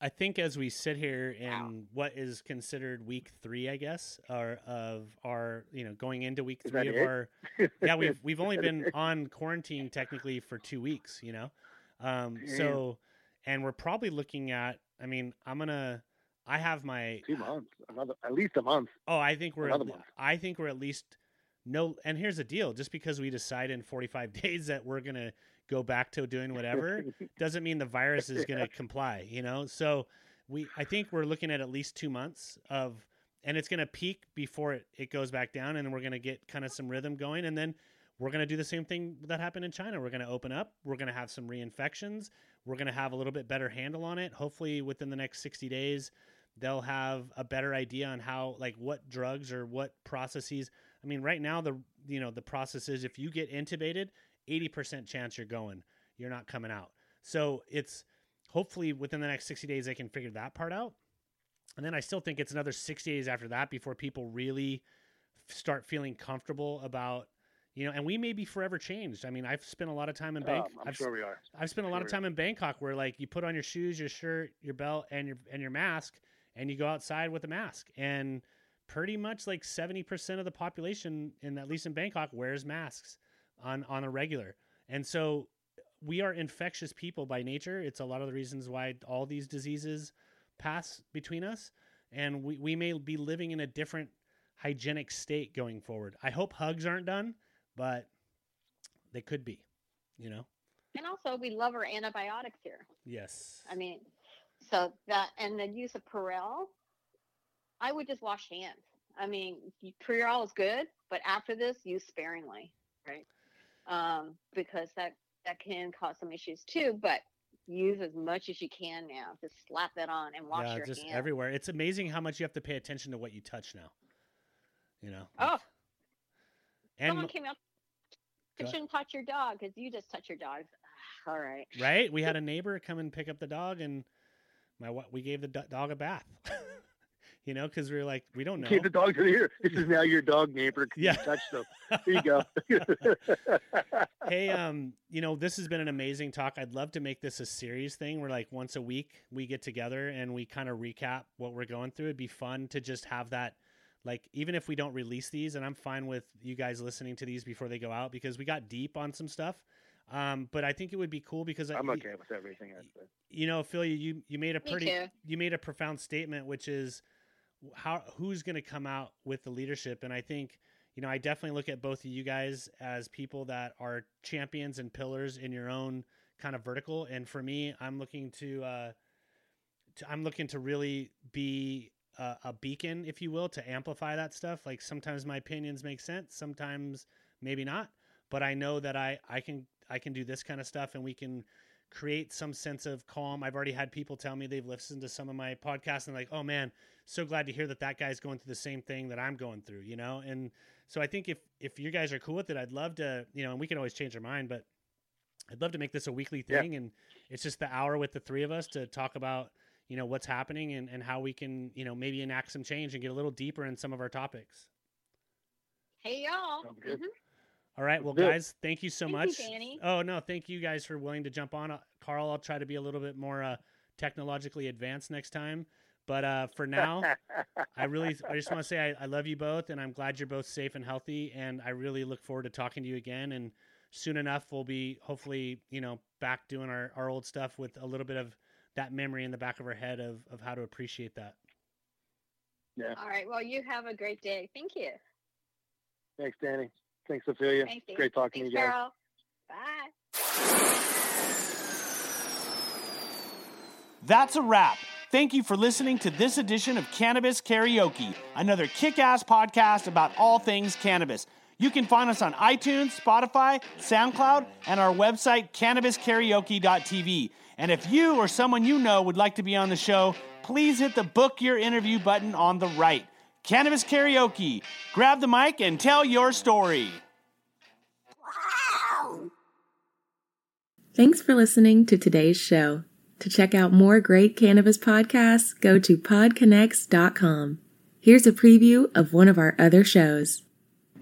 I think as we sit here in wow. what is considered week three, I guess, or of our, you know, going into week three of it? our, yeah, we've we've only been on quarantine technically for two weeks, you know, um, so, and we're probably looking at. I mean, I'm gonna. I have my two months, another at least a month. Oh, I think we're. Another at, month. I think we're at least no. And here's the deal: just because we decide in 45 days that we're gonna go back to doing whatever, doesn't mean the virus is gonna comply. You know, so we. I think we're looking at at least two months of, and it's gonna peak before it it goes back down, and we're gonna get kind of some rhythm going, and then we're going to do the same thing that happened in China. We're going to open up. We're going to have some reinfections. We're going to have a little bit better handle on it. Hopefully, within the next 60 days, they'll have a better idea on how, like, what drugs or what processes. I mean, right now, the you know the process is if you get intubated, 80% chance you're going, you're not coming out. So it's hopefully within the next 60 days they can figure that part out. And then I still think it's another 60 days after that before people really start feeling comfortable about you know, and we may be forever changed. I mean, I've spent a lot of time in oh, Bangkok. I'm I've, sure we are. I've spent a lot of time in Bangkok where like you put on your shoes, your shirt, your belt, and your and your mask, and you go outside with a mask. And pretty much like 70% of the population in at least in Bangkok wears masks on on a regular. And so we are infectious people by nature. It's a lot of the reasons why all these diseases pass between us. And we, we may be living in a different hygienic state going forward. I hope hugs aren't done but they could be, you know. And also, we love our antibiotics here. Yes. I mean, So that and the use of Purell, I would just wash hands. I mean, Purell is good, but after this, use sparingly, right? Um, because that that can cause some issues too. But use as much as you can now. Just slap that on and wash yeah, your just hands. everywhere. It's amazing how much you have to pay attention to what you touch now. You know. Oh, and someone came up. Go You shouldn't touch your dog because you just touch your dog. All right. right? We had a neighbor come and pick up the dog, and my wi- we gave the dog a bath. you know, because we are like, we don't know. Keep the dogs in here. This is now your dog neighbor. 'cause Yeah. You touched them. Here you go. hey, um, you know, this has been an amazing talk. I'd love to make this a series thing where like once a week we get together and we kind of recap what we're going through. It'd be fun to just have that like even if we don't release these and I'm fine with you guys listening to these before they go out because we got deep on some stuff. Um, but I think it would be cool because I, I'm okay with everything I said. you know, Phil, you you made a pretty you made a profound statement, which is how who's going to come out with the leadership, and I think you know I definitely look at both of you guys as people that are champions and pillars in your own kind of vertical, and for me, I'm looking to, uh, to I'm looking to really be a, a beacon, if you will, to amplify that stuff. Like sometimes my opinions make sense, sometimes maybe not, but I know that I I can I can do this kind of stuff, and we can create some sense of calm. I've already had people tell me they've listened to some of my podcasts and like, oh man, so glad to hear that that guy's going through the same thing that I'm going through, you know? And so I think if if you guys are cool with it, I'd love to, you know, and we can always change our mind, but I'd love to make this a weekly Yeah. thing and it's just the hour with the three of us to talk about, you know, what's happening and, and how we can, you know, maybe enact some change and get a little deeper in some of our topics. Hey y'all. Sounds good. Mhm. All right. Well, Let's do it. guys, thank you so Thank much. you, Danny. Oh no, thank you guys for willing to jump on. Uh, Carl, I'll try to be a little bit more uh, technologically advanced next time. But uh, for now, I really, I just want to say I, I love you both, and I'm glad you're both safe and healthy. And I really look forward to talking to you again. And soon enough, we'll be hopefully, you know, back doing our, our old stuff with a little bit of that memory in the back of our head of, of how to appreciate that. yeah. All right. Well, you have a great day. Thank you. Thanks, Danny. Thanks, Ophelia. Thanks, Danny. Great talking Thanks, to you guys. Carol. Bye. That's a wrap. Thank you for listening to this edition of Cannabis Karaoke, another kick ass podcast about all things cannabis. You can find us on iTunes, Spotify, SoundCloud, and our website, cannabiskaraoke.tv. And if you or someone you know would like to be on the show, please hit the book your interview button on the right. Cannabis Karaoke. Grab the mic and tell your story. Thanks for listening to today's show. To check out more great cannabis podcasts, go to podconnects.com. Here's a preview of one of our other shows.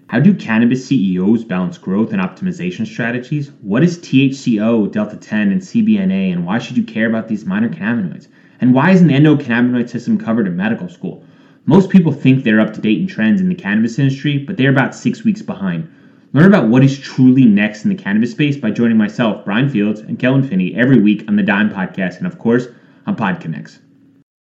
How do cannabis CEOs balance growth and optimization strategies? What is THCO, Delta 10, and CBNA, and why should you care about these minor cannabinoids? And why isn't the endocannabinoid system covered in medical school? Most people think they're up to date in trends in the cannabis industry, but they're about six weeks behind. Learn about what is truly next in the cannabis space by joining myself, Brian Fields, and Kellan Finney every week on the Dime Podcast, and of course, on PodConnects.